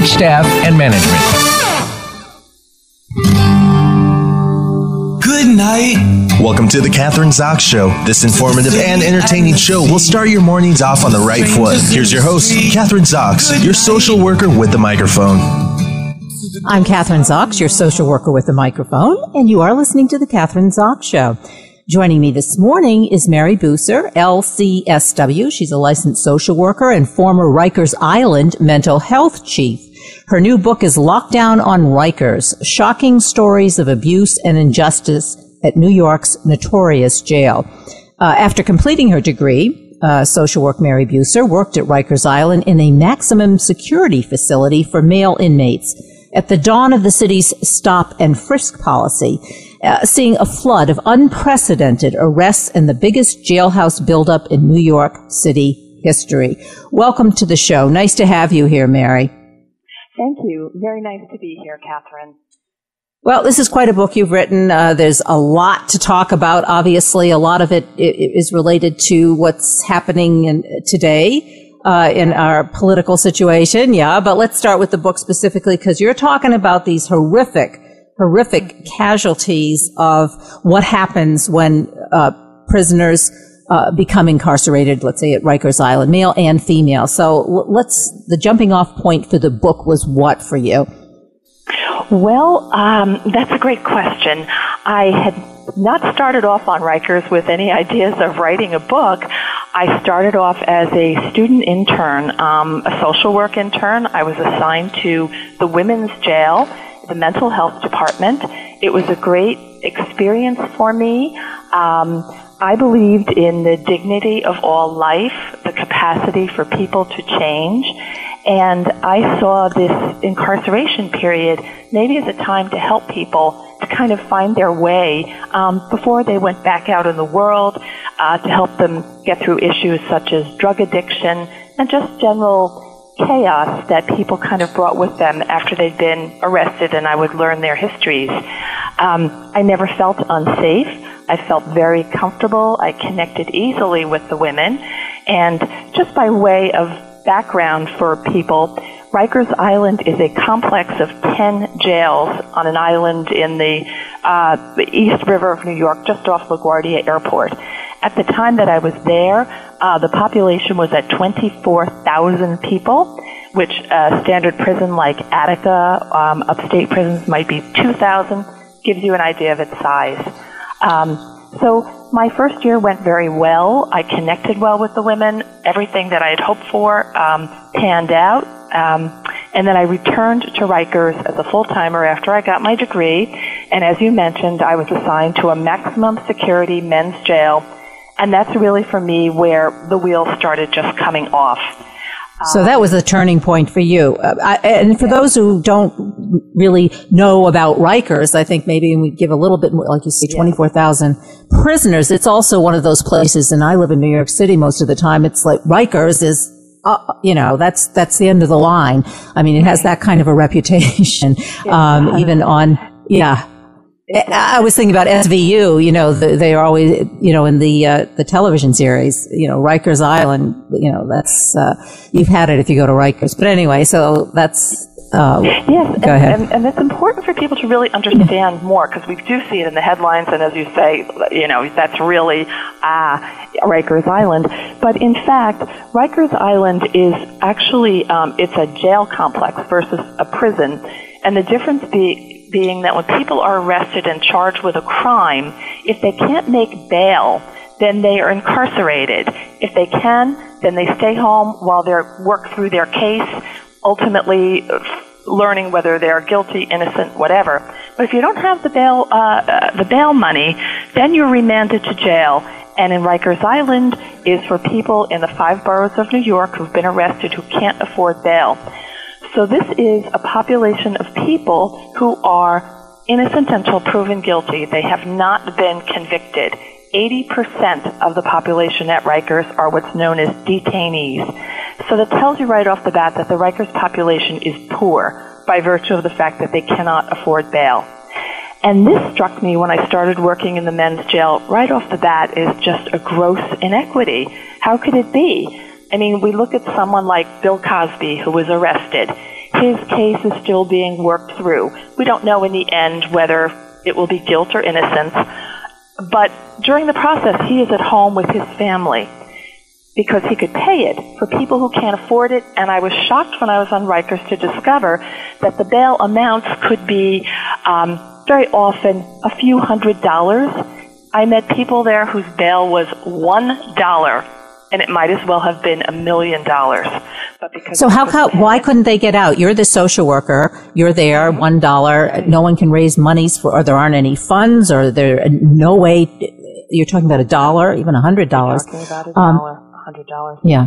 its staff, and management. Good night. Welcome to the Kathryn Zox Show. This informative and entertaining show will start your mornings off on the right foot. Here's your host, Kathryn Zox, your social worker with the microphone. I'm Kathryn Zox, your social worker with the microphone, and you are listening to the Kathryn Zox Show. Joining me this morning is Mary Buser, LCSW. She's a licensed social worker and former Rikers Island mental health chief. Her new book is Lockdown on Rikers, Shocking Stories of Abuse and Injustice at New York's Notorious Jail. Uh, after completing her degree, uh, social work Mary Buser worked at Rikers Island in a maximum security facility for male inmates. At the dawn of the city's stop and frisk policy, uh, seeing a flood of unprecedented arrests and the biggest jailhouse buildup in New York City history. Welcome to the show. Nice to have you here, Mary. Thank you. Very nice to be here, Kathryn. Well, this is quite a book you've written. Uh, there's a lot to talk about. Obviously, a lot of it is related to what's happening in, today uh, in our political situation. Yeah, but let's start with the book specifically because you're talking about these horrific horrific casualties of what happens when uh, prisoners uh, become incarcerated, let's say at Rikers Island, male and female. So let's, the jumping off point for the book was what for you? Well, um, that's a great question. I had not started off on Rikers with any ideas of writing a book. I started off as a student intern, um, a social work intern. I was assigned to the women's jail the mental health department. It was a great experience for me. Um, I believed in the dignity of all life, the capacity for people to change, and I saw this incarceration period maybe as a time to help people to kind of find their way um, before they went back out in the world, uh, to help them get through issues such as drug addiction and just general chaos that people kind of brought with them after they'd been arrested and I would learn their histories. Um, I never felt unsafe. I felt very comfortable. I connected easily with the women. And just by way of background for people, Rikers Island is a complex of 10 jails on an island in the, uh, the East River of New York, just off LaGuardia Airport. At the time that I was there, uh, the population was at 24,000 people, which a standard prison like Attica, um, upstate prisons might be 2,000, gives you an idea of its size. Um, so my first year went very well. I connected well with the women. Everything that I had hoped for um, panned out. Um, and then I returned to Rikers as a full timer after I got my degree. And as you mentioned, I was assigned to a maximum security men's jail and that's really for me where the wheels started just coming off. So that was the turning point for you. Uh, I, and for those who don't really know about Rikers, I think maybe we give a little bit more, like you see, 24,000 prisoners. It's also one of those places, and I live in New York City most of the time. It's like Rikers is uh, you know, that's, that's the end of the line. I mean, it has that kind of a reputation, um, even on, yeah, I was thinking about SVU. You know, they are always, you know, in the uh, the television series. You know, Rikers Island. You know, that's uh, you've had it if you go to Rikers. But anyway, so that's. Uh, yes, go and, ahead. And, and it's important for people to really understand more because we do see it in the headlines, and as you say, you know, that's really ah Rikers Island. But in fact, Rikers Island is actually um, it's a jail complex versus a prison, and the difference be, being that when people are arrested and charged with a crime, if they can't make bail, then they are incarcerated. If they can, then they stay home while they work through their case, ultimately uh, learning whether they're guilty, innocent, whatever. But if you don't have the bail, uh, uh, the bail money, then you're remanded to jail. And in Rikers Island is for people in the five boroughs of New York who've been arrested who can't afford bail. So this is a population of people who are innocent until proven guilty. They have not been convicted. 80% of the population at Rikers are what's known as detainees. So that tells you right off the bat that the Rikers population is poor by virtue of the fact that they cannot afford bail. And this struck me when I started working in the men's jail right off the bat is just a gross inequity. How could it be? I mean, we look at someone like Bill Cosby who was arrested. His case is still being worked through. We don't know in the end whether it will be guilt or innocence. But during the process, he is at home with his family because he could pay it for people who can't afford it. And I was shocked when I was on Rikers to discover that the bail amounts could be um, very often a few hundred dollars. I met people there whose bail was one dollar, and it might as well have been a million dollars. But because so how why couldn't they get out? You're the social worker. You're there, one dollar. No one can raise monies for, or there aren't any funds, or there no way. You're talking about a dollar, even a hundred dollars. Talking about a um, dollar hundred dollars. Yeah,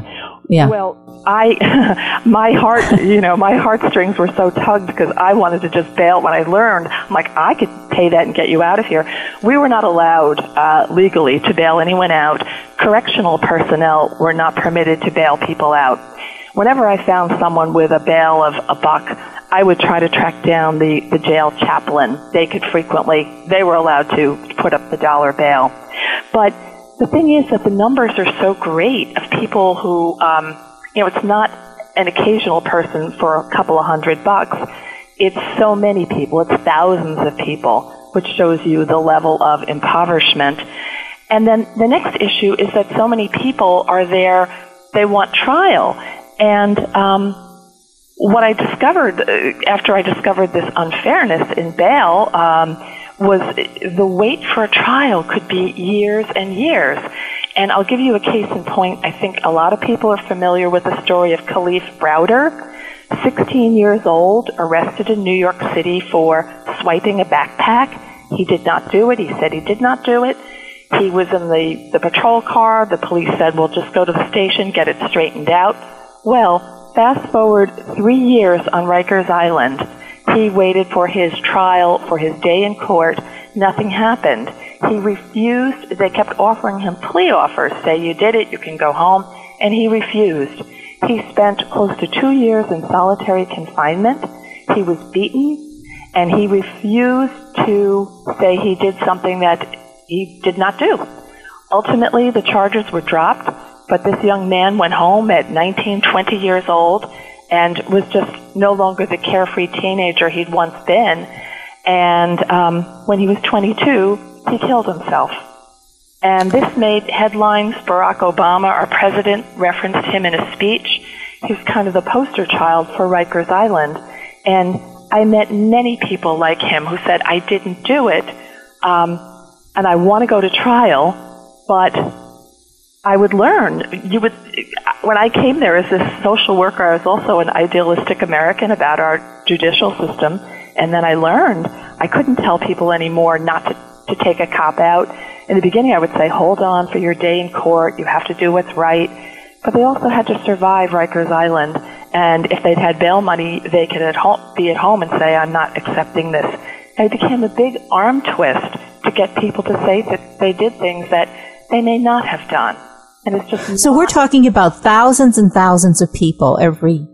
yeah. Well, I, my heart, you know, my heartstrings were so tugged because I wanted to just bail. When I learned, I'm like, I could pay that and get you out of here. We were not allowed uh, legally to bail anyone out. Correctional personnel were not permitted to bail people out. Whenever I found someone with a bail of a buck, I would try to track down the, the jail chaplain. They could frequently, they were allowed to put up the dollar bail. But the thing is that the numbers are so great of people who, um, you know, it's not an occasional person for a couple of hundred bucks. It's so many people. It's thousands of people, which shows you the level of impoverishment. And then the next issue is that so many people are there, they want trial. And um, what I discovered uh, after I discovered this unfairness in bail, um, was the wait for a trial could be years and years. And I'll give you a case in point. I think a lot of people are familiar with the story of Kalief Browder, 16 years old, arrested in New York City for swiping a backpack. He did not do it. He said he did not do it. He was in the, the patrol car. The police said, well, just go to the station, get it straightened out. Well, fast forward three years on Rikers Island he waited for his trial, for his day in court. Nothing happened. He refused. They kept offering him plea offers. Say, you did it, you can go home. And he refused. He spent close to two years in solitary confinement. He was beaten, and he refused to say he did something that he did not do. Ultimately, the charges were dropped, but this young man went home at 19, 20 years old and was just no longer the carefree teenager he'd once been. And um, when he was 22, he killed himself. And this made headlines. Barack Obama, our president, referenced him in a speech. He was kind of the poster child for Rikers Island. And I met many people like him who said, I didn't do it, um, and I want to go to trial, but I would learn. You would, when I came there as a social worker, I was also an idealistic American about our judicial system, and then I learned I couldn't tell people anymore not to, to take a cop out. In the beginning, I would say, hold on for your day in court. You have to do what's right. But they also had to survive Rikers Island, and if they'd had bail money, they could at home, be at home and say, I'm not accepting this. And it became a big arm twist to get people to say that they did things that they may not have done. And it's just so we're talking about thousands and thousands of people every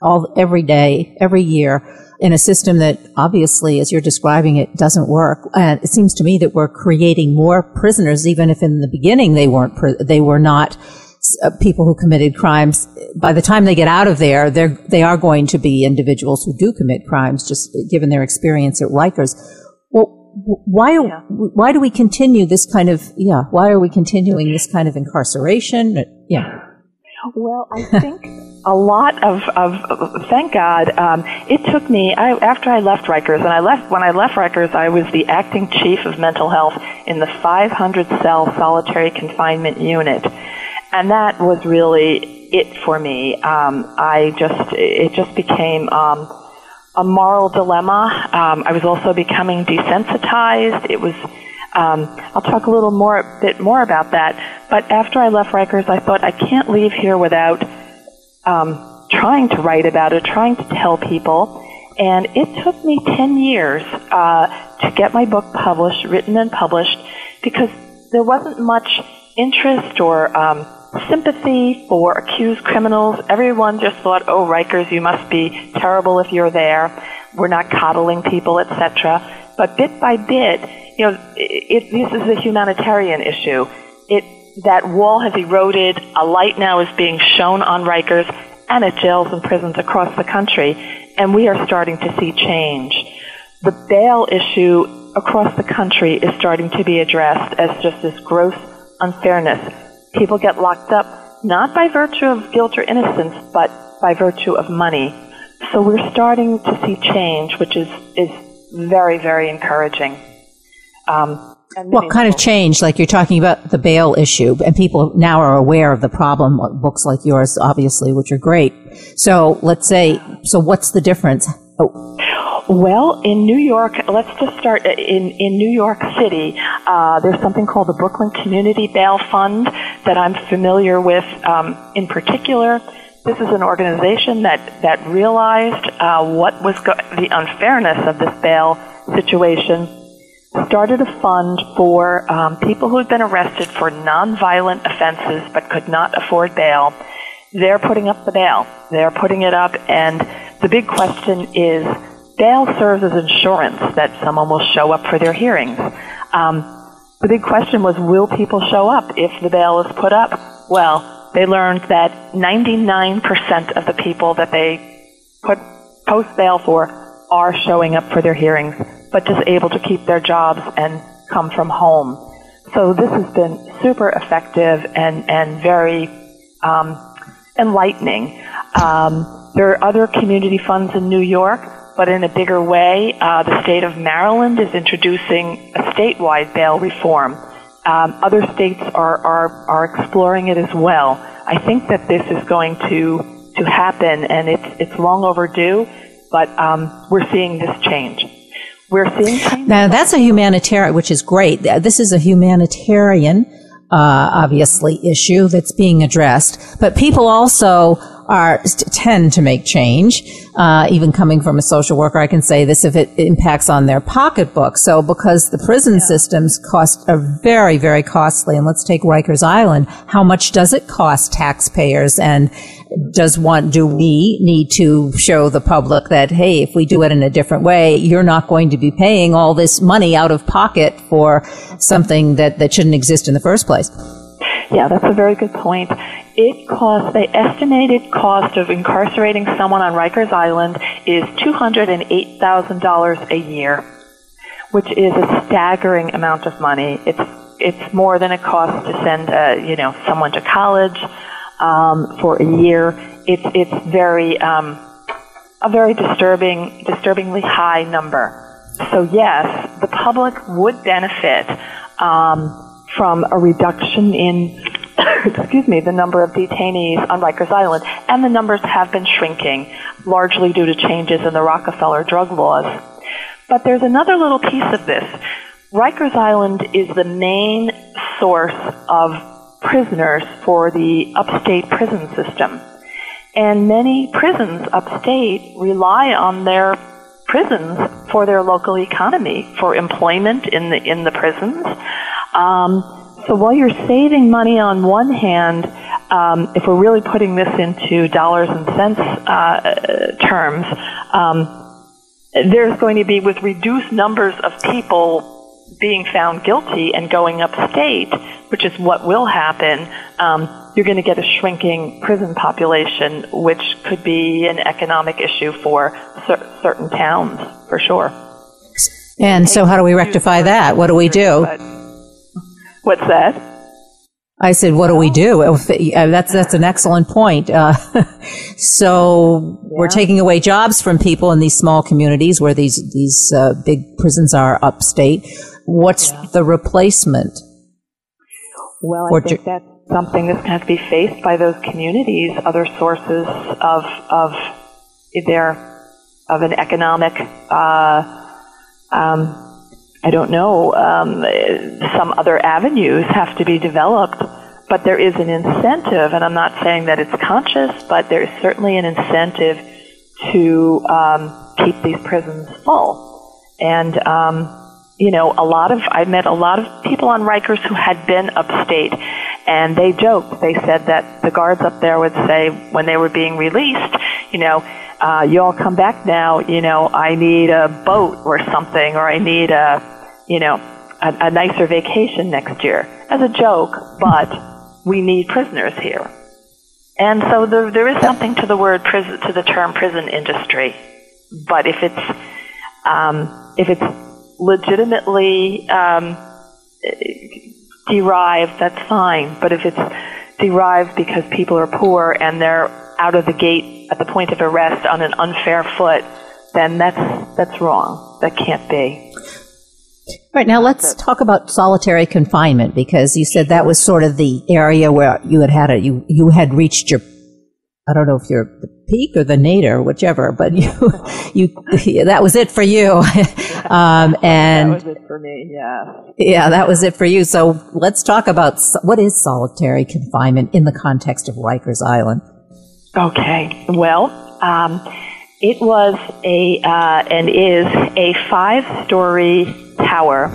all every day, every year in a system that obviously, as you're describing it, doesn't work. And it seems to me that we're creating more prisoners, even if in the beginning they weren't, they were not uh, people who committed crimes. By the time they get out of there, they're, they are going to be individuals who do commit crimes, just given their experience at Rikers. Why yeah. why do we continue this kind of yeah why are we continuing this kind of incarceration? Yeah. Well i think a lot of, of thank god um, it took me I, after i left rikers and i left when i left rikers i was the acting chief of mental health in the 500 cell solitary confinement unit. And that was really it for me. Um, i just it just became um, a moral dilemma. Um, I was also becoming desensitized. It was. Um, I'll talk a little more, bit more about that. But after I left Rikers, I thought I can't leave here without um, trying to write about it, trying to tell people. And it took me 10 years uh, to get my book published, written and published, because there wasn't much interest or um, sympathy for accused criminals. Everyone just thought, oh, Rikers, you must be terrible if you're there. We're not coddling people, etc. But bit by bit, you know, it, it, this is a humanitarian issue. It, that wall has eroded. A light now is being shown on Rikers and at jails and prisons across the country, and we are starting to see change. The bail issue across the country is starting to be addressed as just this gross unfairness. People get locked up not by virtue of guilt or innocence, but by virtue of money. So we're starting to see change, which is, is very, very encouraging. Um, what kind of change? Like you're talking about the bail issue, and people now are aware of the problem. Books like yours, obviously, which are great. So let's say, so what's the difference? Oh. Well, in New York, let's just start in, in New York City. Uh, there's something called the Brooklyn Community Bail Fund that I'm familiar with um, in particular. This is an organization that, that realized uh, what was go- the unfairness of this bail situation, started a fund for um, people who had been arrested for nonviolent offenses but could not afford bail. They're putting up the bail. They're putting it up, and the big question is bail serves as insurance that someone will show up for their hearings. Um, the big question was, will people show up if the bail is put up? Well, they learned that 99% of the people that they put post bail for are showing up for their hearings, but just able to keep their jobs and come from home. So this has been super effective and, and very um, enlightening. Um, there are other community funds in New York but in a bigger way, uh, the state of Maryland is introducing a statewide bail reform. Um, other states are, are, are exploring it as well. I think that this is going to, to happen, and it's, it's long overdue, but um, we're seeing this change. We're seeing change. Now, that's a humanitarian, which is great. This is a humanitarian, uh, obviously, issue that's being addressed, but people also are tend to make change. Uh, even coming from a social worker, I can say this if it impacts on their pocketbook. So because the prison yeah. systems cost are very, very costly, and let's take Rikers Island, how much does it cost taxpayers? And does one do we need to show the public that hey, if we do it in a different way, you're not going to be paying all this money out of pocket for something that that shouldn't exist in the first place? Yeah, that's a very good point. It costs, the estimated cost of incarcerating someone on Rikers Island is $208,000 a year, which is a staggering amount of money. It's, it's more than it costs to send, a, you know, someone to college, um, for a year. It's, it's very, um, a very disturbing, disturbingly high number. So yes, the public would benefit, um, from a reduction in excuse me, the number of detainees on Rikers Island, and the numbers have been shrinking, largely due to changes in the Rockefeller drug laws. But there's another little piece of this. Rikers Island is the main source of prisoners for the upstate prison system. And many prisons upstate rely on their prisons for their local economy, for employment in the in the prisons, um, so while you're saving money on one hand, um, if we're really putting this into dollars and cents uh, terms, um, there's going to be with reduced numbers of people being found guilty and going upstate, which is what will happen. Um, you're going to get a shrinking prison population, which could be an economic issue for cer- certain towns, for sure. And so, how do we rectify that? What do we do? What's that? I said, "What do we do?" Uh, that's that's an excellent point. Uh, so yeah. we're taking away jobs from people in these small communities where these these uh, big prisons are upstate. What's yeah. the replacement? Well, I think that's something that's going to have to be faced by those communities. Other sources of of their of an economic. Uh, um, I don't know, um, some other avenues have to be developed but there is an incentive, and I'm not saying that it's conscious, but there is certainly an incentive to um, keep these prisons full. And, um, you know, a lot of, I met a lot of people on Rikers who had been upstate, and they joked. They said that the guards up there would say when they were being released, you know, uh, you all come back now, you know, I need a boat or something, or I need a, you know, a, a nicer vacation next year. As a joke, but we need prisoners here. And so there, there is something to the word prison, to the term prison industry. But if it's, um, if it's legitimately um, derived, that's fine. But if it's derived because people are poor and they're out of the gate at the point of arrest on an unfair foot, then that's that's wrong. That can't be. Right now, let's talk about solitary confinement because you said that was sort of the area where you had had a you you had reached your I don't know if you're the peak or the nadir, whichever, but you you that was it for you. um, and that was it for me. Yeah. Yeah, that was it for you. So let's talk about what is solitary confinement in the context of Rikers Island. Okay. Well. Um, it was a uh, and is a five-story tower,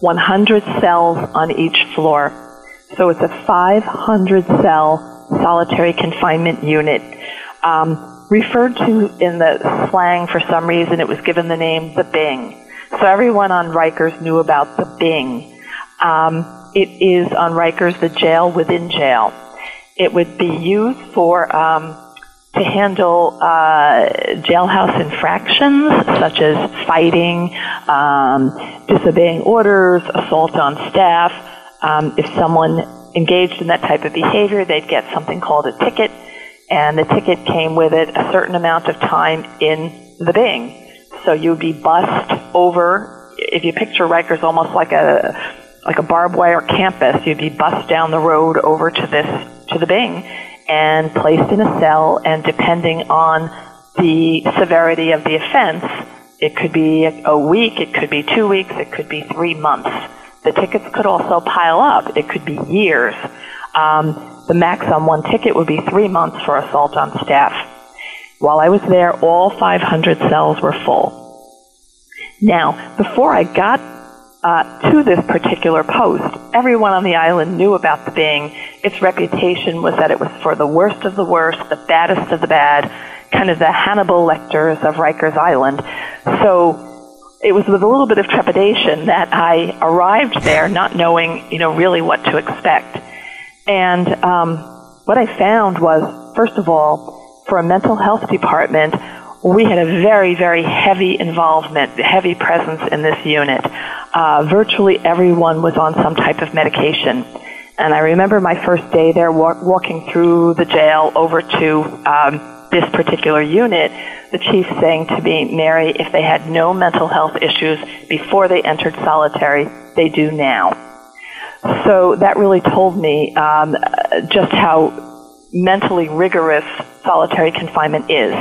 100 cells on each floor. So it's a 500 cell solitary confinement unit. Um, referred to in the slang for some reason, it was given the name the Bing. So everyone on Rikers knew about the Bing. Um, it is on Rikers the jail within jail. It would be used for um, to handle uh, jailhouse infractions such as fighting, um, disobeying orders, assault on staff. Um, if someone engaged in that type of behavior, they'd get something called a ticket, and the ticket came with it a certain amount of time in the Bing. So you'd be bussed over. If you picture Rikers almost like a like a barbed wire campus, you'd be bussed down the road over to this to the Bing, and placed in a cell, and depending on the severity of the offense, it could be a week, it could be two weeks, it could be three months. The tickets could also pile up. It could be years. Um, the max on one ticket would be three months for assault on staff. While I was there, all 500 cells were full. Now, before I got uh, to this particular post, everyone on the island knew about the Bing. Its reputation was that it was for the worst of the worst, the baddest of the bad, kind of the Hannibal Lecters of Rikers Island. So it was with a little bit of trepidation that I arrived there, not knowing, you know, really what to expect. And um, what I found was, first of all, for a mental health department, we had a very, very heavy involvement, heavy presence in this unit. Uh, virtually everyone was on some type of medication. And I remember my first day there wa- walking through the jail over to um, this particular unit, the chief saying to me, Mary, if they had no mental health issues before they entered solitary, they do now. So that really told me um, just how mentally rigorous solitary confinement is.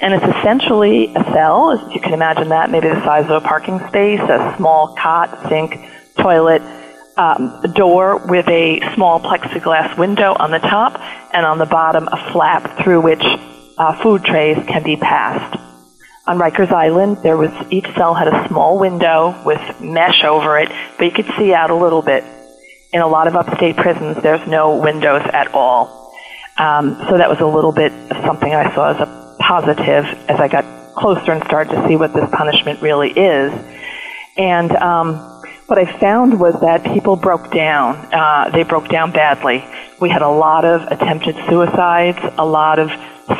And it's essentially a cell, as you can imagine that, maybe the size of a parking space, a small cot, sink, toilet, um, door with a small plexiglass window on the top, and on the bottom a flap through which uh, food trays can be passed. On Rikers Island, there was each cell had a small window with mesh over it, but you could see out a little bit. In a lot of upstate prisons, there's no windows at all. Um, so that was a little bit of something I saw as a positive as I got closer and started to see what this punishment really is. And um, what I found was that people broke down. Uh, they broke down badly. We had a lot of attempted suicides, a lot of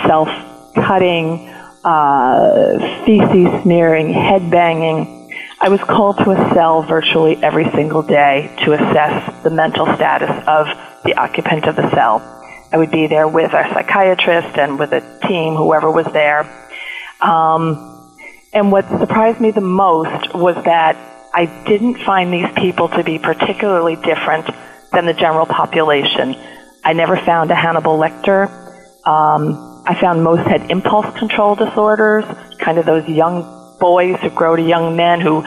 self-cutting, uh, feces smearing, head banging. I was called to a cell virtually every single day to assess the mental status of the occupant of the cell. I would be there with our psychiatrist and with a team, whoever was there. Um, and what surprised me the most was that I didn't find these people to be particularly different than the general population. I never found a Hannibal Lecter. Um, I found most had impulse control disorders, kind of those young boys who grow to young men who,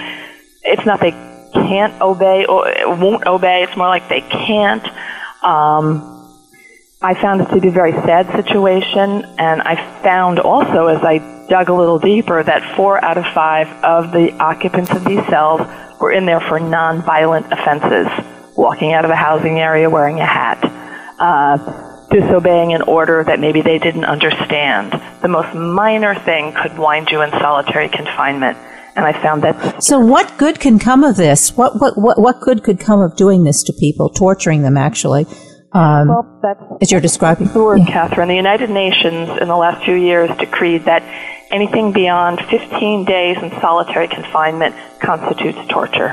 it's not they can't obey or won't obey, it's more like they can't. Um, I found it to be a very sad situation, and I found also as I dug a little deeper that four out of five of the occupants of these cells were in there for nonviolent offenses walking out of a housing area wearing a hat, uh, disobeying an order that maybe they didn't understand. The most minor thing could wind you in solitary confinement. And I found that. So, what good can come of this? What, what, what, what good could come of doing this to people, torturing them actually? Um, well, that's as you're describing. The word, yeah. Kathryn. The United Nations in the last few years decreed that anything beyond 15 days in solitary confinement constitutes torture,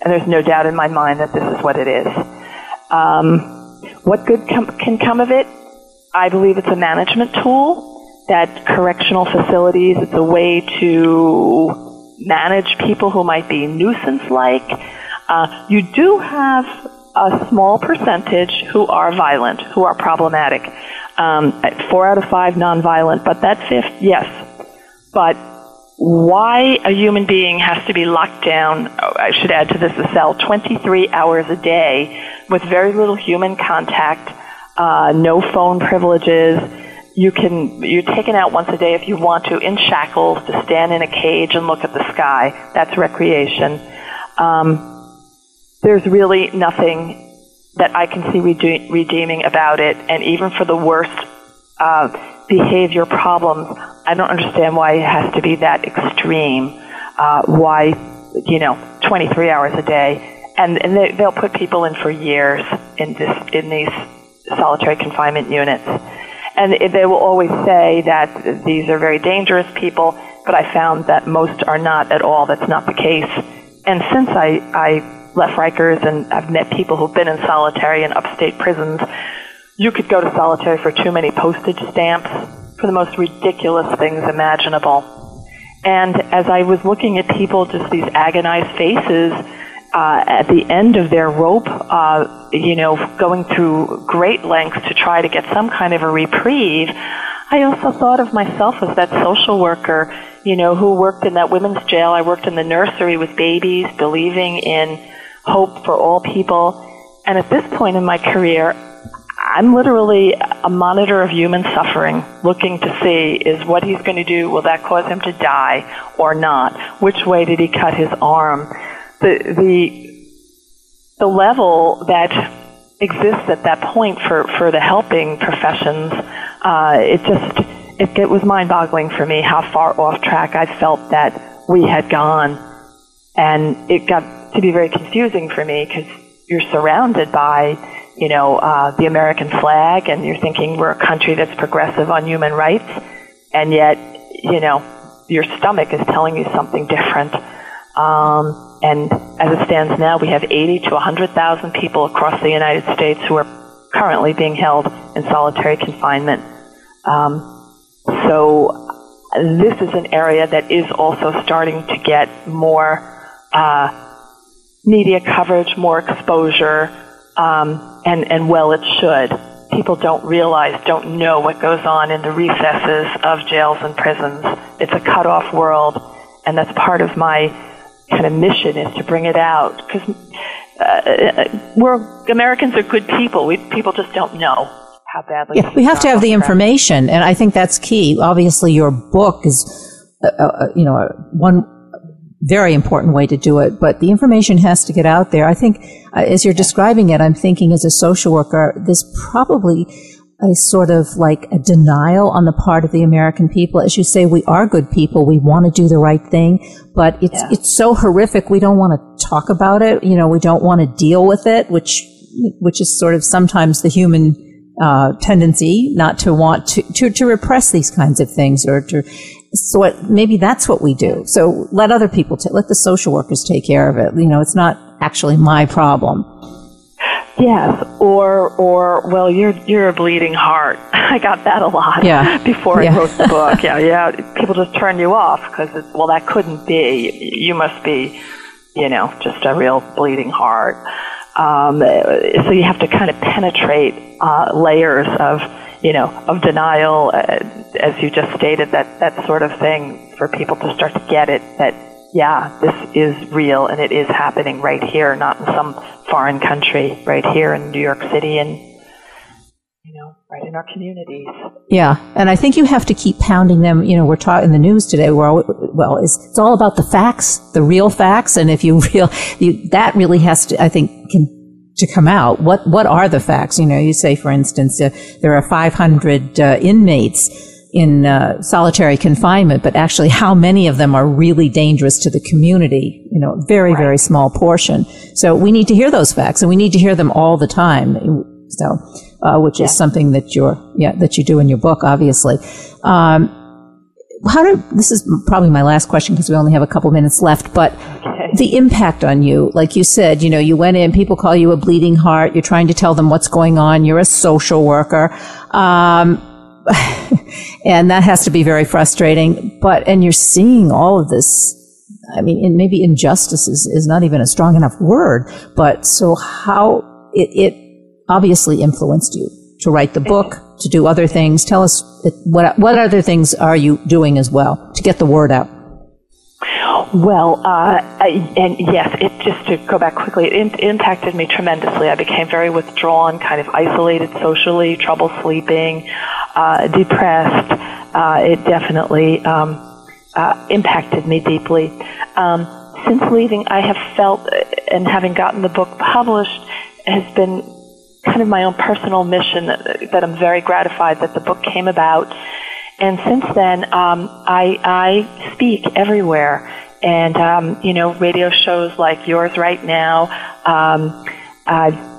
and there's no doubt in my mind that this is what it is. Um, what good com- can come of it? I believe it's a management tool. That correctional facilities, it's a way to manage people who might be nuisance-like. Uh, you do have a small percentage who are violent, who are problematic. Um, four out of five nonviolent, but that fifth, yes. But why a human being has to be locked down, I should add to this a cell, 23 hours a day with very little human contact, uh, no phone privileges. You can, you're taken out once a day if you want to in shackles to stand in a cage and look at the sky. That's recreation. Um, there's really nothing that I can see redeeming about it. And even for the worst uh, behavior problems, I don't understand why it has to be that extreme. Uh, why, you know, 23 hours a day. And, and they, they'll put people in for years in, this, in these solitary confinement units. And they will always say that these are very dangerous people, but I found that most are not at all. That's not the case. And since I, I left Rikers and I've met people who've been in solitary in upstate prisons. You could go to solitary for too many postage stamps for the most ridiculous things imaginable. And as I was looking at people, just these agonized faces uh, at the end of their rope, uh, you know, going through great lengths to try to get some kind of a reprieve, I also thought of myself as that social worker, you know, who worked in that women's jail. I worked in the nursery with babies, believing in hope for all people. And at this point in my career, I'm literally a monitor of human suffering, looking to see is what he's going to do, will that cause him to die or not? Which way did he cut his arm? The, the, the level that exists at that point for, for the helping professions, uh, it just, it, it was mind boggling for me how far off track I felt that we had gone. And it got to be very confusing for me because you're surrounded by, you know, uh, the American flag, and you're thinking we're a country that's progressive on human rights, and yet, you know, your stomach is telling you something different. Um, and as it stands now, we have 80 to 100,000 people across the United States who are currently being held in solitary confinement. Um, so this is an area that is also starting to get more uh, media coverage, more exposure, um, and, and well, it should. People don't realize, don't know what goes on in the recesses of jails and prisons. It's a cut off world, and that's part of my kind of mission is to bring it out because uh, we're Americans are good people. We people just don't know how badly. Yeah, we have to have the information, and I think that's key. Obviously, your book is, uh, uh, you know, one very important way to do it, but the information has to get out there. I think uh, as you're describing it, I'm thinking as a social worker, there's probably a sort of like a denial on the part of the American people. As you say, we are good people. We want to do the right thing, but it's, yeah. it's so horrific. We don't want to talk about it. You know, we don't want to deal with it, which, which is sort of sometimes the human uh, tendency not to want to, to, to repress these kinds of things or to so what, maybe that's what we do. So let other people, t- let the social workers take care of it. You know, it's not actually my problem. Yes, or or well, you're you're a bleeding heart. I got that a lot. Yeah. Before yeah. I wrote the book, yeah, yeah. People just turn you off because well, that couldn't be. You must be, you know, just a real bleeding heart. Um, so you have to kind of penetrate uh, layers of you know, of denial, uh, as you just stated, that, that sort of thing for people to start to get it that, yeah, this is real and it is happening right here, not in some foreign country right here in New York City and you know right in our communities. Yeah, and I think you have to keep pounding them. You know, we're taught in the news today. We're all, well, it's, it's all about the facts, the real facts, and if you real you, that really has to, I think, can to come out. What what are the facts? You know, you say, for instance, uh, there are 500 uh, inmates in uh, solitary confinement, but actually, how many of them are really dangerous to the community? You know, very right. very small portion. So we need to hear those facts, and we need to hear them all the time. So, uh, which is something that you're yeah that you do in your book, obviously. Um, how did this is probably my last question because we only have a couple minutes left but okay. the impact on you like you said you know you went in people call you a bleeding heart you're trying to tell them what's going on you're a social worker um, and that has to be very frustrating but and you're seeing all of this i mean maybe injustice is, is not even a strong enough word but so how it, it obviously influenced you to write the book to do other things. Tell us what what other things are you doing as well to get the word out? Well, uh, and yes, it just to go back quickly, it in, impacted me tremendously. I became very withdrawn, kind of isolated socially, trouble sleeping, uh, depressed. Uh, it definitely um, uh, impacted me deeply. Um, since leaving, I have felt, and having gotten the book published, has been kind of my own personal mission that, that I'm very gratified that the book came about. And since then, um, I, I speak everywhere. And, um, you know, radio shows like yours right now, um, uh,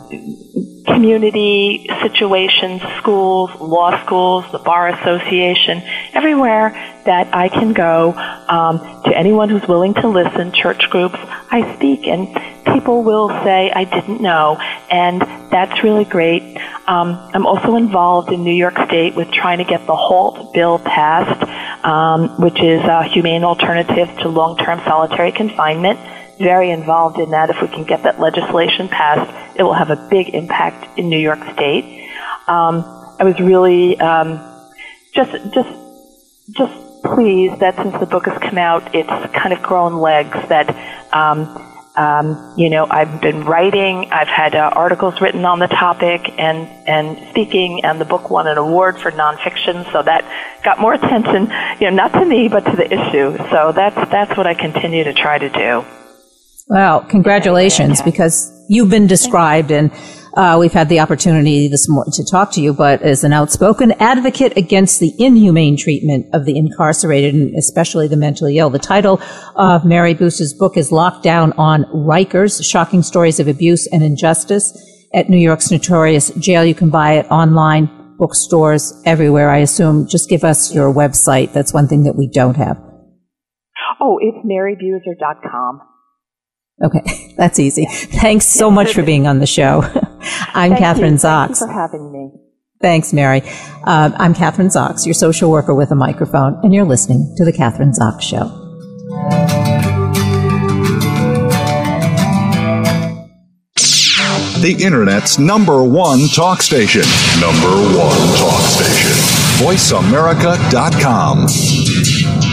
community situations, schools, law schools, the Bar Association, everywhere that I can go um, to anyone who's willing to listen, church groups, I speak. And people will say, I didn't know. And that's really great. Um, I'm also involved in New York State with trying to get the HALT bill passed, um, which is a humane alternative to long-term solitary confinement very involved in that. If we can get that legislation passed, it will have a big impact in New York State. Um, I was really um, just just just pleased that since the book has come out, it's kind of grown legs. That um, um, you know, I've been writing. I've had uh, articles written on the topic and and speaking, and the book won an award for nonfiction. So that got more attention, you know, not to me but to the issue. So that's that's what I continue to try to do. Well, congratulations, because you've been described and uh, we've had the opportunity this morning to talk to you, but as an outspoken advocate against the inhumane treatment of the incarcerated and especially the mentally ill. The title of Mary Buser's book is Lockdown on Rikers, Shocking Stories of Abuse and Injustice at New York's Notorious Jail. You can buy it online, bookstores, everywhere, I assume. Just give us your website. That's one thing that we don't have. Oh, it's marybuser.com. Okay, that's easy. Thanks so much for being on the show. I'm Thank Kathryn you. Zox. Thank you for having me. Thanks, Mary. Uh, I'm Kathryn Zox, your social worker with a microphone, and you're listening to The Kathryn Zox Show. The Internet's number one talk station. Number one talk station. VoiceAmerica.com.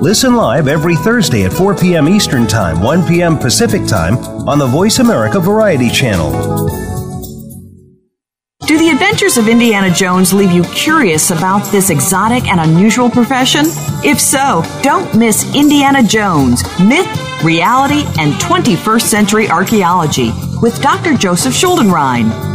Listen live every Thursday at 4 p.m. Eastern Time, 1 p.m. Pacific Time on the Voice America Variety Channel. Do the adventures of Indiana Jones leave you curious about this exotic and unusual profession? If so, don't miss Indiana Jones Myth, Reality, and 21st Century Archaeology with Dr. Joseph Schuldenrein.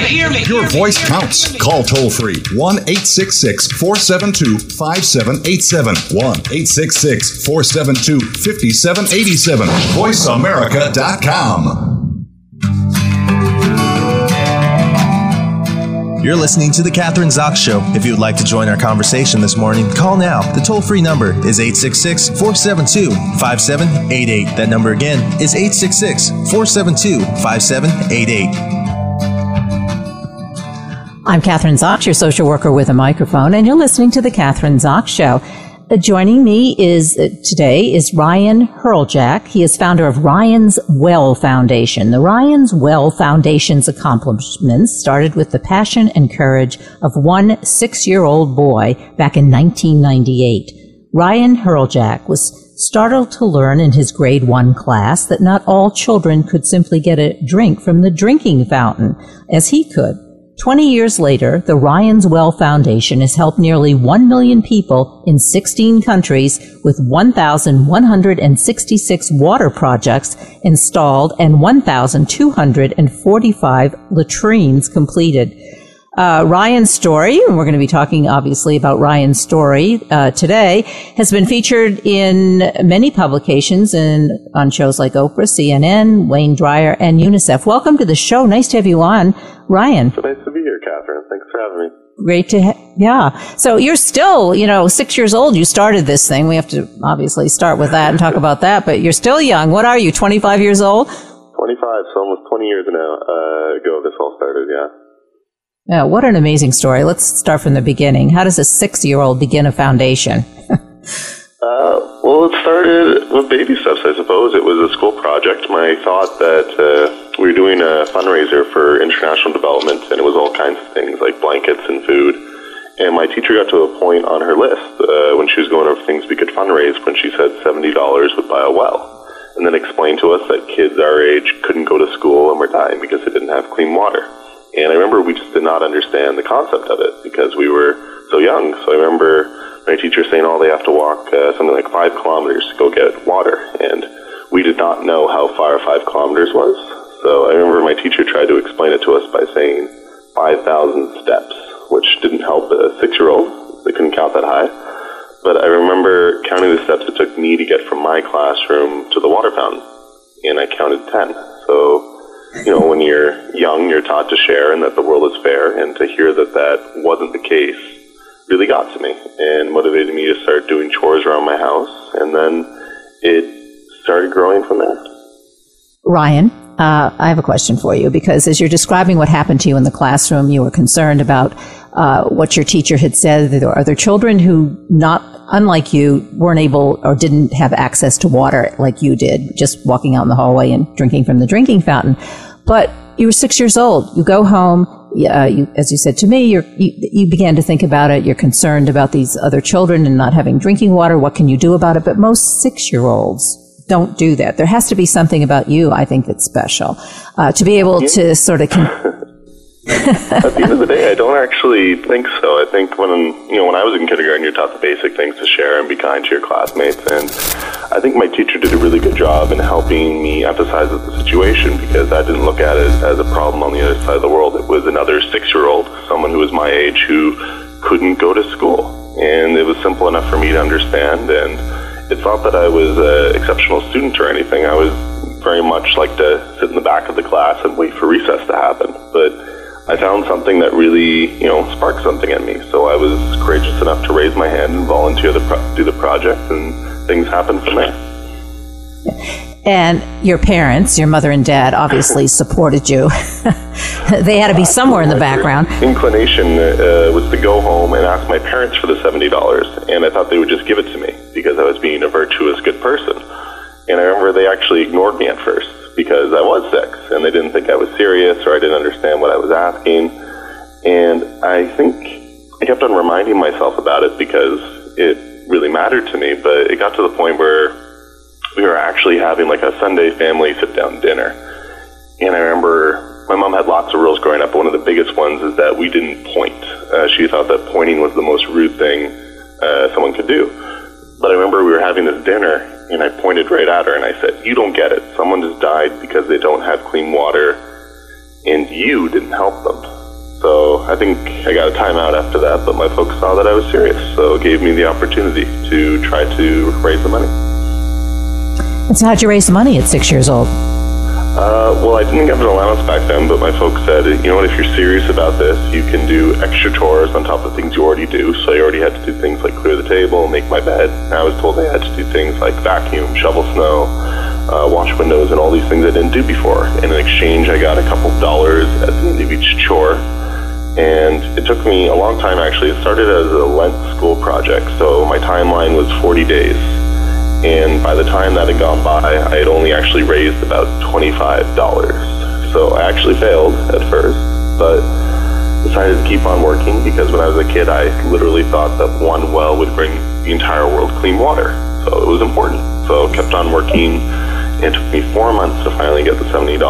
Hear me. Hear me. Your voice counts. Call toll free 1 866 472 5787. 1 866 472 5787. VoiceAmerica.com. You're listening to The Kathryn Zox Show. If you would like to join our conversation this morning, call now. The toll free number is 866 472 5788. That number again is 866 472 5788. I'm Kathryn Zox, your social worker with a microphone, and you're listening to The Kathryn Zox Show. Uh, joining me is uh, today is Ryan Hreljac. He is founder of Ryan's Well Foundation. The Ryan's Well Foundation's accomplishments started with the passion and courage of one six-year-old boy back in 1998. Ryan Hreljac was startled to learn in his grade one class that not all children could simply get a drink from the drinking fountain as he could. 20 years later, the Ryan's Well Foundation has helped nearly 1 million people in 16 countries with 1,166 water projects installed and 1,245 latrines completed. Uh, Ryan's story, and we're going to be talking obviously about Ryan's story uh, today, has been featured in many publications and on shows like Oprah, CNN, Wayne Dyer, and UNICEF. Welcome to the show. Nice to have you on, Ryan. So nice to be here, Kathryn. Thanks for having me. Great to, ha- yeah. So you're still, you know, six years old. You started this thing. We have to obviously start with that and talk about that, but you're still young. What are you, 25 years old? 25, so almost 20 years now uh, ago this all started, yeah. Yeah, what an amazing story. Let's start from the beginning. How does a six year old begin a foundation? Uh, well, it started with baby steps, I suppose. It was a school project. My thought that uh, we were doing a fundraiser for international development, and it was all kinds of things like blankets and food. And my teacher got to a point on her list uh, when she was going over things we could fundraise when she said $70 would buy a well. And then explained to us that kids our age couldn't go to school and were dying because they didn't have clean water. And I remember we just did not understand the concept of it because we were so young. So I remember my teacher saying, "Oh, they have to walk uh, something like five kilometers to go get water," and we did not know how far five kilometers was. So I remember my teacher tried to explain it to us by saying five thousand steps, which didn't help a six-year-old. They couldn't count that high. But I remember counting the steps it took me to get from my classroom to the water fountain, and I counted ten. So you know, when you're young, you're taught to share and that the world is fair, and to hear that that wasn't the case really got to me and motivated me to start doing chores around my house, and then it started growing from there. Ryan, uh, I have a question for you because as you're describing what happened to you in the classroom, you were concerned about uh, what your teacher had said. Are there children who, not unlike you, weren't able or didn't have access to water like you did, just walking out in the hallway and drinking from the drinking fountain? But you were six years old. You go home. Uh, you, as you said to me, you, you began to think about it. You're concerned about these other children and not having drinking water. What can you do about it? But most six year olds don't do that. There has to be something about you, I think, that's special. Uh, to be able to sort of. Con- At the end of the day, I don't actually think so. I think when you know when I was in kindergarten, you're taught the basic things to share and be kind to your classmates, and I think my teacher did a really good job in helping me emphasize the situation because I didn't look at it as a problem on the other side of the world. It was another six-year-old, someone who was my age, who couldn't go to school, and it was simple enough for me to understand. And it's not that I was an exceptional student or anything. I was very much like to sit in the back of the class and wait for recess to happen, but I found something that really, you know, sparked something in me. So I was courageous enough to raise my hand and volunteer to pro- do the project, and things happened from there. And your parents, your mother and dad, obviously supported you. they had to be somewhere in the background. Inclination uh, was to go home and ask my parents for the seventy dollars, and I thought they would just give it to me because I was being a virtuous, good person. And I remember they actually ignored me at first because I was six and they didn't think I was serious or I didn't understand what I was asking. And I think I kept on reminding myself about it because it really mattered to me. But it got to the point where we were actually having like a Sunday family sit down dinner. And I remember my mom had lots of rules growing up. One of the biggest ones is that we didn't point. Uh, she thought that pointing was the most rude thing uh, someone could do. But I remember we were having this dinner, and I pointed right at her and I said, You don't get it. Someone just died because they don't have clean water. and you didn't help them. So I think I got a timeout after that, but my folks saw that I was serious, so it gave me the opportunity to try to raise the money. It's how'd you raise the money at six years old? Uh, well, I didn't get an allowance back then, but my folks said, you know what, if you're serious about this, you can do extra chores on top of things you already do. So I already had to do things like clear the table, make my bed. And I was told I had to do things like vacuum, shovel snow, uh, wash windows, and all these things I didn't do before. And in exchange, I got a couple dollars at the end of each chore. And it took me a long time, actually. It started as a Lent school project, so my timeline was 40 days and by the time that had gone by, I had only actually raised about $25. So I actually failed at first, but decided to keep on working because when I was a kid, I literally thought that one well would bring the entire world clean water. So it was important. So I kept on working. It took me four months to finally get the $70,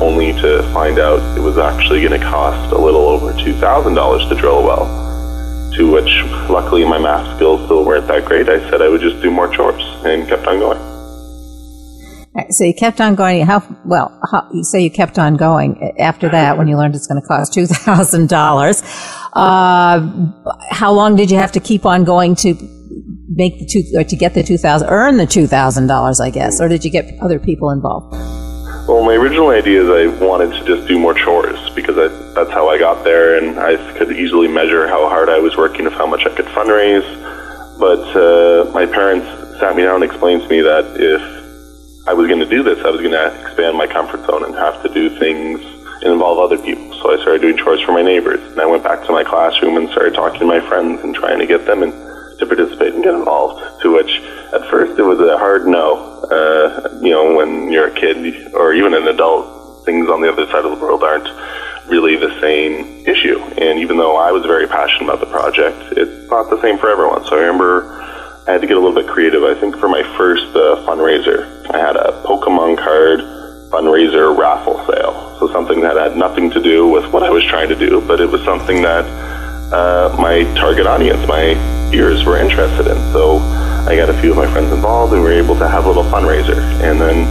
only to find out it was actually going to cost a little over $2,000 to drill a well to which, luckily, my math skills still weren't that great. I said I would just do more chores and kept on going. So you kept on going. How well? How, you say you kept on going after that when you learned it's going to cost two thousand uh, dollars. How long did you have to keep on going to make the two or to get the two thousand, earn the two thousand dollars? I guess, or did you get other people involved? Well, my original idea is I wanted to just do more chores because I, that's how I got there, and I could easily measure how hard I was working of how much I could fundraise. But uh, my parents sat me down and explained to me that if I was going to do this, I was going to expand my comfort zone and have to do things and involve other people. So I started doing chores for my neighbors, and I went back to my classroom and started talking to my friends and trying to get them in, to participate and get involved. To which, at first, it was a hard no uh, you know, when you're a kid or even an adult, things on the other side of the world aren't really the same issue. And even though I was very passionate about the project, it's not the same for everyone. So I remember I had to get a little bit creative. I think for my first uh, fundraiser, I had a Pokemon card fundraiser raffle sale. So something that had nothing to do with what I was trying to do, but it was something that uh, my target audience, my peers, were interested in. So I got a few of my friends involved, and we were able to have a little fundraiser. And then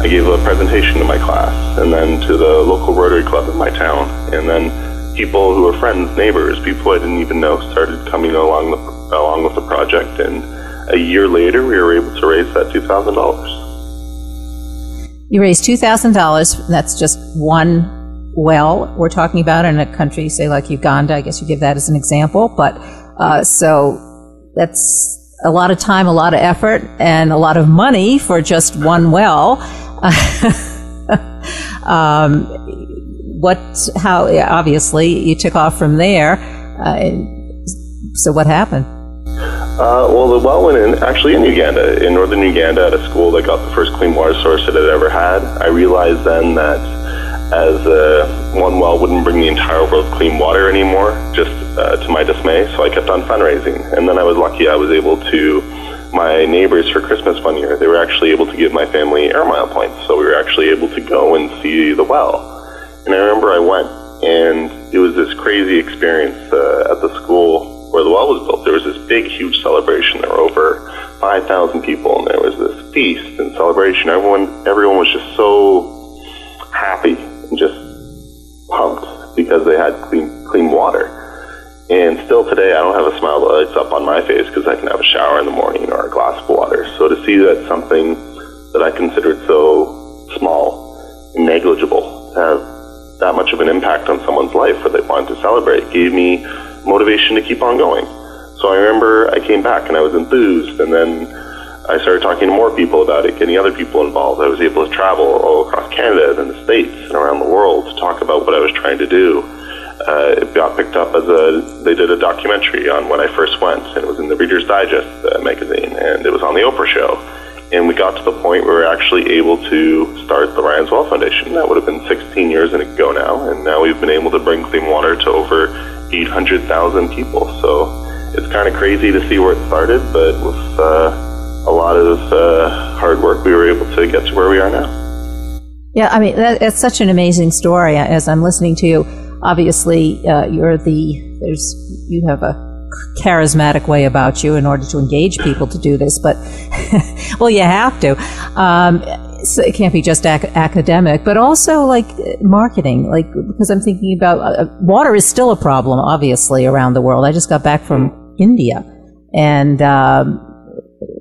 I gave a presentation to my class, and then to the local Rotary Club in my town, and then people who were friends, neighbors, people I didn't even know started coming along the, along with the project. And a year later, we were able to raise that two thousand dollars. You raised two thousand dollars. That's just one well. We're talking about in a country, say like Uganda. I guess you give that as an example, but uh, so that's a lot of time, a lot of effort, and a lot of money for just one well. um, what? How? Obviously, you took off from there. Uh, so, what happened? Uh, well, the well went in actually in Uganda, in northern Uganda, at a school that got the first clean water source that it ever had. I realized then that as uh, one well wouldn't bring the entire world clean water anymore, just uh, to my dismay. So I kept on fundraising. And then I was lucky I was able to, my neighbors for Christmas one year, they were actually able to give my family air mile points. So we were actually able to go and see the well. And I remember I went, and it was this crazy experience uh, at the school where the well was built. There was this big, huge celebration. There were over 5,000 people, and there was this feast and celebration. Everyone, everyone was just so happy just pumped because they had clean clean water. And still today, I don't have a smile that lights up on my face because I can have a shower in the morning or a glass of water. So to see that something that I considered so small, and negligible, have that much of an impact on someone's life where they wanted to celebrate gave me motivation to keep on going. So I remember I came back and I was enthused, and then I started talking to more people about it, getting other people involved. I was able to travel all across Canada and the States and around the world to talk about what I was trying to do. Uh, it got picked up as a, they did a documentary on when I first went, and it was in the Reader's Digest uh, magazine, and it was on the Oprah show. And we got to the point where we were actually able to start the Ryan's Well Foundation. That would have been 16 years ago now, and now we've been able to bring clean water to over 800,000 people. So it's kind of crazy to see where it started, but with uh, a lot of uh, hard work, we were able to get to where we are now. Yeah, I mean, that, it's such an amazing story. As I'm listening to you, obviously, uh, you're the there's you have a charismatic way about you in order to engage people to do this. But well, you have to. Um, so it can't be just ac- academic, but also like marketing. Like because I'm thinking about uh, water is still a problem, obviously, around the world. I just got back from India, and um,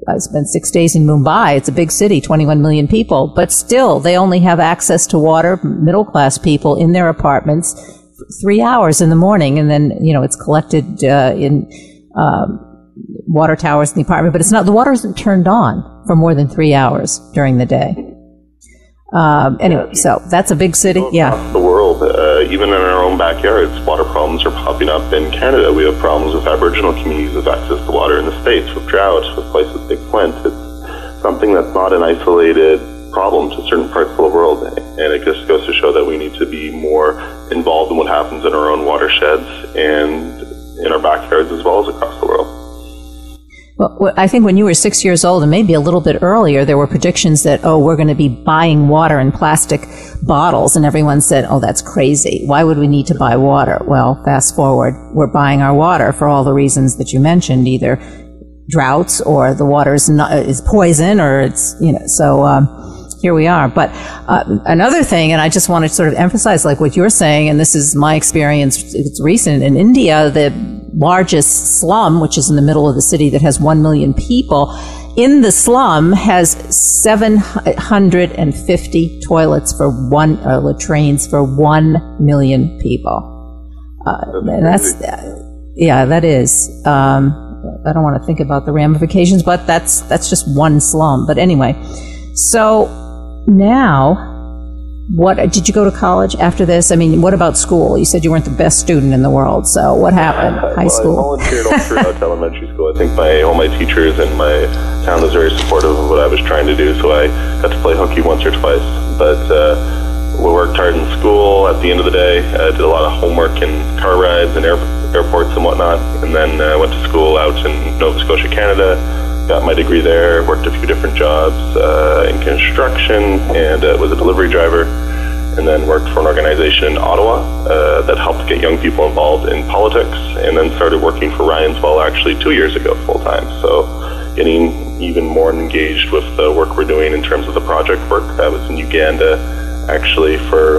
I spent six days in Mumbai. It's a big city, 21 million people, but still they only have access to water, middle class people in their apartments, three hours in the morning. And then, you know, it's collected uh, in um, water towers in the apartment, but it's not, the water isn't turned on for more than three hours during the day. Um, anyway, so that's a big city. Yeah. World, uh, even in our own backyards, water problems are popping up. In Canada, we have problems with Aboriginal communities with access to water. In the States, with drought, with places like Flint, it's something that's not an isolated problem to certain parts of the world. And it just goes to show that we need to be more involved in what happens in our own watersheds and in our backyards as well as across the world. Well, I think when you were six years old, and maybe a little bit earlier, there were predictions that, oh, we're going to be buying water in plastic bottles. And everyone said, oh, that's crazy. Why would we need to buy water? Well, fast forward, we're buying our water for all the reasons that you mentioned, either droughts or the water is, not, is poison or it's, you know, so, um, here we are. But uh, another thing, and I just want to sort of emphasize, like what you're saying, and this is my experience. It's recent in India. The largest slum, which is in the middle of the city that has 1 million people, in the slum has 750 toilets for one, uh, latrines for 1 million people. Uh, that's, yeah, that is. Um, I don't want to think about the ramifications, but that's that's just one slum. But anyway, so now what did you go to college after this? I mean, what about school? You said you weren't the best student in the world, so what happened? High well, school. I volunteered all throughout elementary school. I think my all my teachers and my town was very supportive of what I was trying to do, so I got to play hooky once or twice. But uh, we worked hard in school. At the end of the day, I did a lot of homework and car rides and air, airports and whatnot, and then I uh, went to school out in Nova Scotia, Canada got my degree there, worked a few different jobs uh, in construction, and uh, was a delivery driver. And then worked for an organization in Ottawa uh, that helped get young people involved in politics. And then started working for Ryan's Well actually two years ago full time. So getting even more engaged with the work we're doing in terms of the project work. I was in Uganda actually for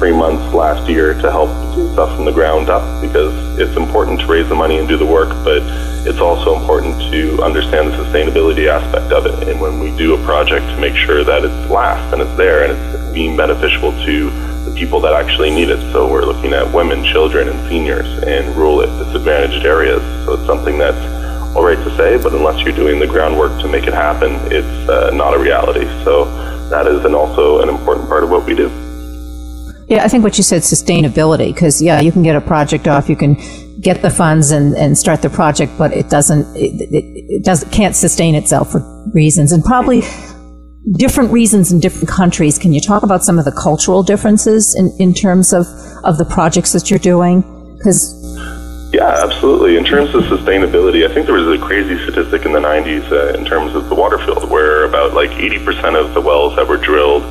three months last year to help do stuff from the ground up because it's important to raise the money and do the work, but it's also important to understand the sustainability aspect of it. And when we do a project, to make sure that it lasts and it's there and it's being beneficial to the people that actually need it. So we're looking at women, children, and seniors in rural disadvantaged areas. So it's something that's all right to say, but unless you're doing the groundwork to make it happen, it's uh, not a reality. So that is also an important part of what we do. Yeah, I think what you said, sustainability, because yeah, you can get a project off, you can get the funds and, and start the project, but it doesn't, it, it, it doesn't, can't sustain itself for reasons and probably different reasons in different countries. Can you talk about some of the cultural differences in, in terms of, of the projects that you're doing? Because yeah, absolutely. In terms of sustainability, I think there was a crazy statistic in the 90s uh, in terms of the water field where about like 80% of the wells that were drilled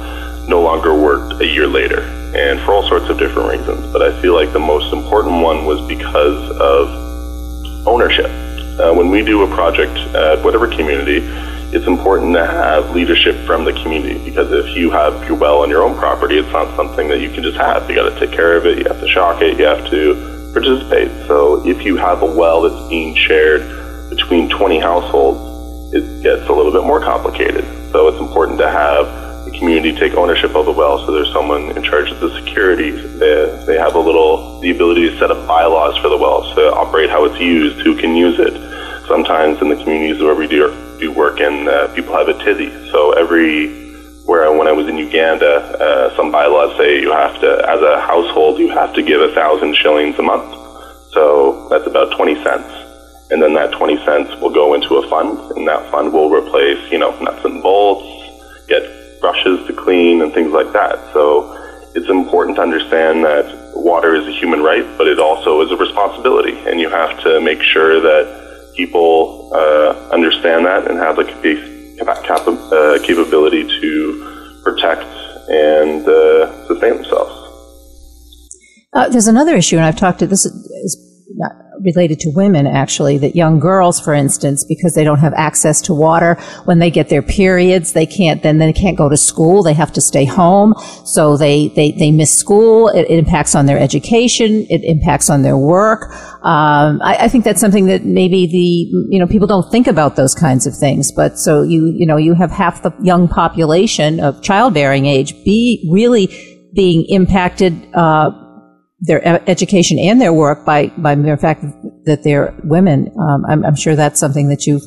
no longer worked a year later and for all sorts of different reasons. But I feel like the most important one was because of ownership. Uh, when we do a project at whatever community, it's important to have leadership from the community because if you have your well on your own property, it's not something that you can just have. You got to take care of it, you have to shock it, you have to participate. So if you have a well that's being shared between 20 households, it gets a little bit more complicated. So it's important to have the community take ownership of the well. So there's someone in charge of the security. They, they have a little the ability to set up bylaws for the well to operate how it's used, who can use it. Sometimes in the communities where we do, do work in, uh, people have a tizzy. So every where I, when I was in Uganda, uh, some bylaws say you have to, as a household, you have to give a thousand shillings a month. So that's about 20 cents. And then that 20 cents will go into a fund, and that fund will replace, you know, nuts and bolts, get brushes to clean and things like that. So it's important to understand that water is a human right, but it also is a responsibility, and you have to make sure that people uh, understand that and have the cap- uh, capability to protect and uh, sustain themselves. Uh, there's another issue, and I've talked to this is related to women actually that young girls for instance because they don't have access to water when they get their periods they can't then they can't go to school they have to stay home. So they they, they miss school it, it impacts on their education it impacts on their work. Um, I, I, think that's something that maybe the you know people don't think about those kinds of things but so you you know you have half the young population of childbearing age be really being impacted uh, their education and their work by by mere fact that they're women. Um, I'm, I'm, sure that's something that you've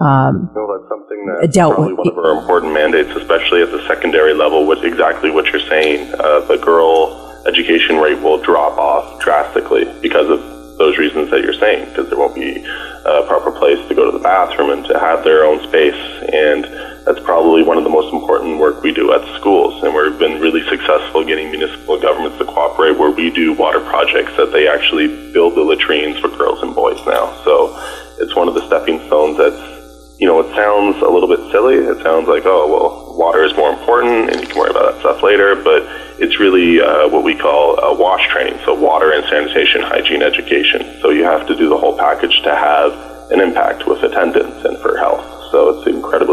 um, no, that's something that's dealt probably with. one of our important mandates, especially at the secondary level. With exactly what you're saying, uh, the girl education rate will drop off drastically because of those reasons that you're saying. Because there won't be a proper place to go to the bathroom and to have their own space and that's probably one of the most important work we do at schools. And we've been really successful getting municipal governments to cooperate where we do water projects that they actually build the latrines for girls and boys now. So it's one of the stepping stones that's, you know, it sounds a little bit silly. It sounds like, oh, well, water is more important and you can worry about that stuff later. But it's really uh, what we call a WASH training. So water and sanitation hygiene education. So you have to do the whole package to have an impact with attendance and for health. So it's incredibly.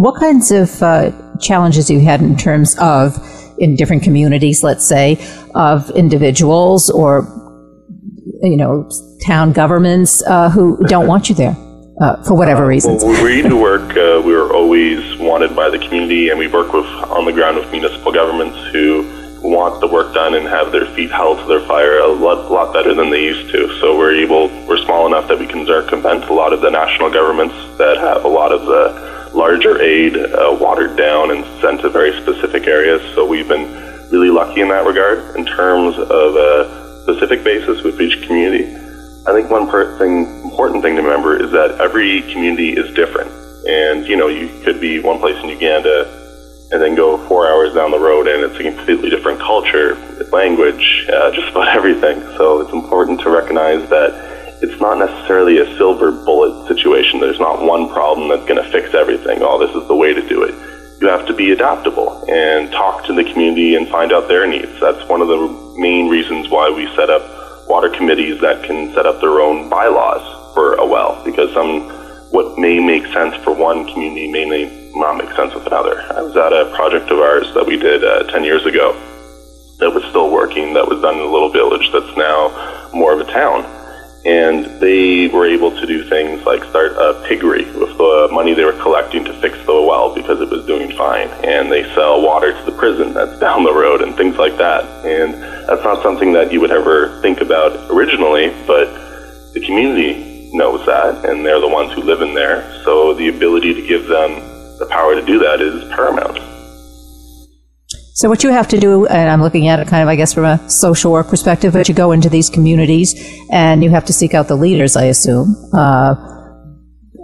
What kinds of uh, challenges you had in terms of in different communities, let's say, of individuals or you know town governments uh, who don't want you there uh, for whatever reasons? Well, we do work. Uh, we were always wanted by the community, and we work with on the ground with municipal governments who want the work done and have their feet held to their fire a lot, lot better than they used to. So we're able, we're small enough that we can circumvent a lot of the national governments that have a lot of the larger aid uh, watered down and sent to very specific areas. So we've been really lucky in that regard. In terms of a specific basis with each community, I think one thing, important thing to remember is that every community is different. And, you know, you could be one place in Uganda and then go four hours down the road and it's a completely different culture, language, uh, just about everything. So it's important to recognize that it's not necessarily a silver bullet situation. There's not one problem that's going to fix everything. Oh, this is the way to do it. You have to be adaptable and talk to the community and find out their needs. That's one of the main reasons why we set up water committees that can set up their own bylaws for a well, because some what may make sense for one community may not make sense with another. I was at a project of ours that we did uh, 10 years ago that was still working, that was done in a little village that's now more of a town and they were able to do things like start a piggery with the money they were collecting to fix the well because it was doing fine, and they sell water to the prison that's down the road and things like that. And that's not something that you would ever think about originally, but the community knows that, and they're the ones who live in there. So the ability to give them the power to do that is paramount. So what you have to do, and I'm looking at it kind of, I guess, from a social work perspective, but you go into these communities and you have to seek out the leaders, I assume, uh,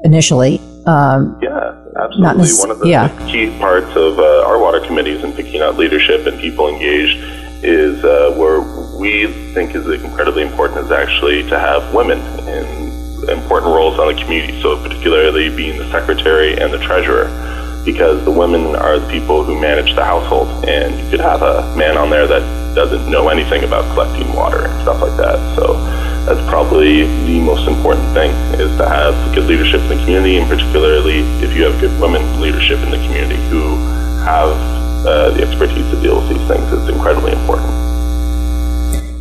initially. Um, yeah, absolutely. One of the yeah. key parts of uh, our water committees and picking out leadership and people engaged is uh, where we think is incredibly important is actually to have women in important roles on the community. So particularly being the secretary and the treasurer because the women are the people who manage the household, and you could have a man on there that doesn't know anything about collecting water and stuff like that. So that's probably the most important thing is to have good leadership in the community, and particularly if you have good women leadership in the community who have uh, the expertise to deal with these things. It's incredibly important.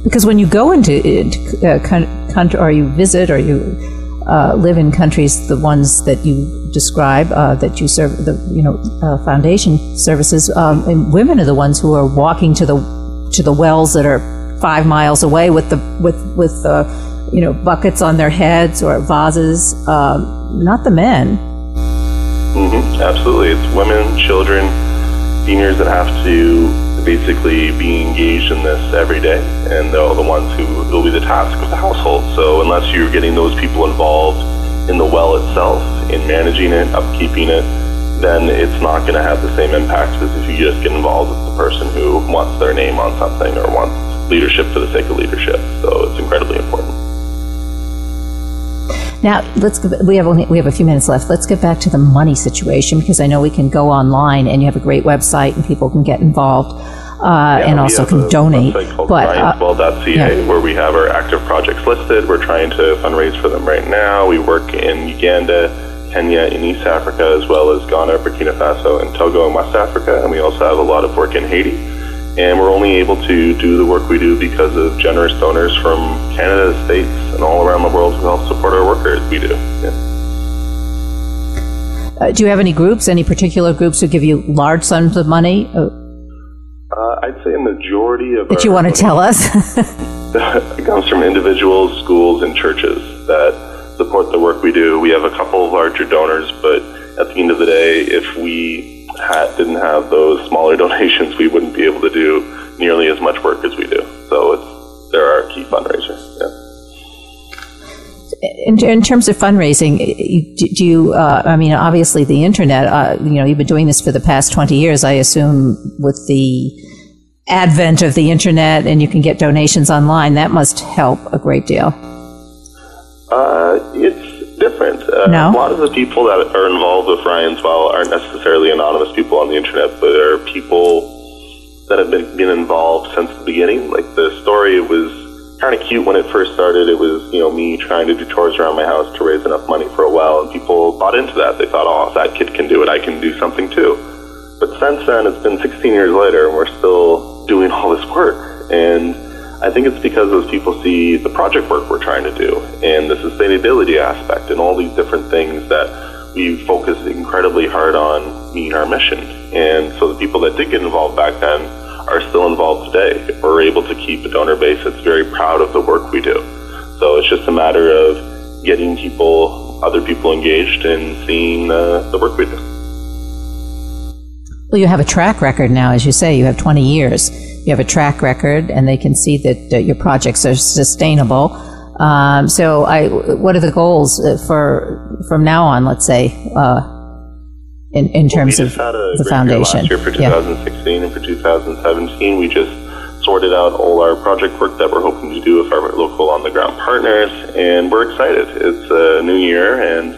Because when you go into, into uh, country, or you visit, or you uh, live in countries, the ones that you describe, uh, that you serve, the you know uh, foundation services, um, and women are the ones who are walking to the to the wells that are five miles away with the with with the you know buckets on their heads or vases, um, not the men. Mm-hmm, absolutely, it's women, children, seniors that have to basically be engaged in this every day, and they're the ones who will be the task of the household. So unless you're getting those people involved in the well itself, in managing it, upkeeping it, then it's not going to have the same impact as if you just get involved with the person who wants their name on something or wants leadership for the sake of leadership. So it's incredibly important. Now let's we have only, we have a few minutes left. Let's get back to the money situation because I know we can go online and you have a great website and people can get involved. uh, yeah, and also can donate. But uh, yeah. where we have our active projects listed. We're trying to fundraise for them right now. We work in Uganda, Kenya, in East Africa, as well as Ghana, Burkina Faso, and Togo in West Africa. And we also have a lot of work in Haiti. And we're only able to do the work we do because of generous donors from Canada, the States, and all around the world who help support our work as we do. Yeah. Uh, do you have any groups, any particular groups who give you large sums of money? Uh, uh I'd say a majority of that you want to tell us it comes from individuals, schools, and churches that support the work we do. We have a couple of larger donors, but at the end of the day, if we had, didn't have those smaller donations, we wouldn't be able to do nearly as much work as we do. So it's they're our key fundraiser. Yeah in, in, terms of fundraising, do you? Uh, I mean, obviously, the internet. Uh, you know, you've been doing this for the past twenty years. I assume with the advent of the internet, and you can get donations online, that must help a great deal. Uh, it's different. No? A lot of the people that are involved with Ryan's Well aren't necessarily anonymous people on the internet, but are people that have been, been involved since the beginning. Like the story was kind of cute when it first started. It was, you know, me trying to do chores around my house to raise enough money for a well, and people bought into that. They thought, oh, if that kid can do it, I can do something too. But since then, it's been 16 years later, and we're still doing all this work. And I think it's because those people see the project work we're trying to do, and the sustainability aspect, and all these different things that we focus incredibly hard on meeting our mission. And so the people that did get involved back then are still involved today. We're able to keep a donor base that's very proud of the work we do. So it's just a matter of getting people, other people engaged and seeing uh, the work we do. Well, you have a track record now, as you say, you have 20 years. You have a track record, and they can see that uh, your projects are sustainable. Um, so, I, what are the goals uh, for from now on? Let's say uh, in, in terms well, of the foundation. Last year for 2016 yeah. and for 2017, we just sorted out all our project work that we're hoping to do with our local on the ground partners, and we're excited. It's a new year, and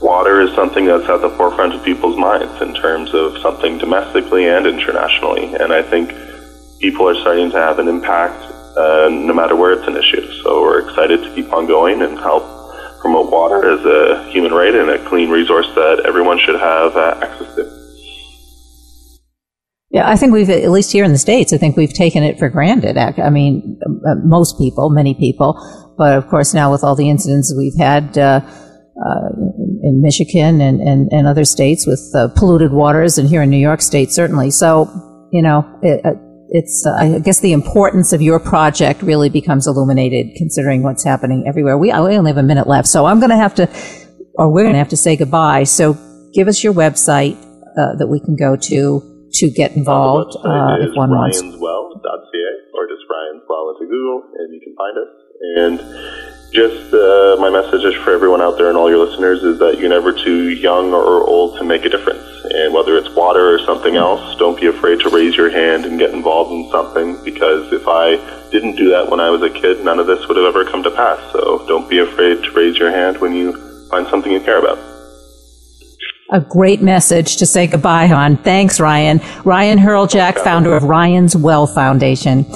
water is something that's at the forefront of people's minds in terms of something domestically and internationally. And I think people are starting to have an impact uh, no matter where it's an issue. So we're excited to keep on going and help promote water as a human right and a clean resource that everyone should have uh, access to. Yeah, I think we've, at least here in the States, I think we've taken it for granted. I mean, uh, most people, many people, but of course now with all the incidents we've had, uh, uh, in Michigan and, and, and, other states with uh, polluted waters, and here in New York State, certainly. So, you know, it, uh, it's, uh, I guess the importance of your project really becomes illuminated considering what's happening everywhere. We, we only have a minute left, so I'm going to have to, or we're going to have to say goodbye. So give us your website uh, that we can go to to get involved uh, if one wants. Ryan'sWell.ca or just Ryan's Well into Google and you can find us. And just uh, my message is for everyone out there and all your listeners is that you're never too young or old to make a difference. And whether it's water or something else, don't be afraid to raise your hand and get involved in something because if I didn't do that when I was a kid, none of this would have ever come to pass. So don't be afraid to raise your hand when you find something you care about. A great message to say goodbye on. Thanks, Ryan. Ryan Hreljac, founder of Ryan's Well Foundation.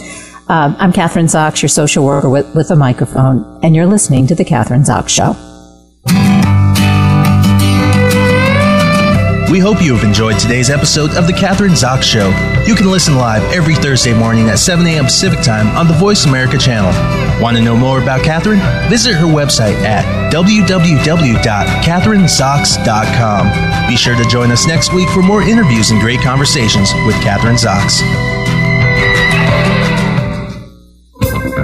Um, I'm Kathryn Zox, your social worker with, with a microphone, and you're listening to The Kathryn Zox Show. We hope you have enjoyed today's episode of The Kathryn Zox Show. You can listen live every Thursday morning at 7 a.m. Pacific Time on the Voice America channel. Want to know more about Kathryn? Visit her website at www.kathrynzox.com. Be sure to join us next week for more interviews and great conversations with Kathryn Zox.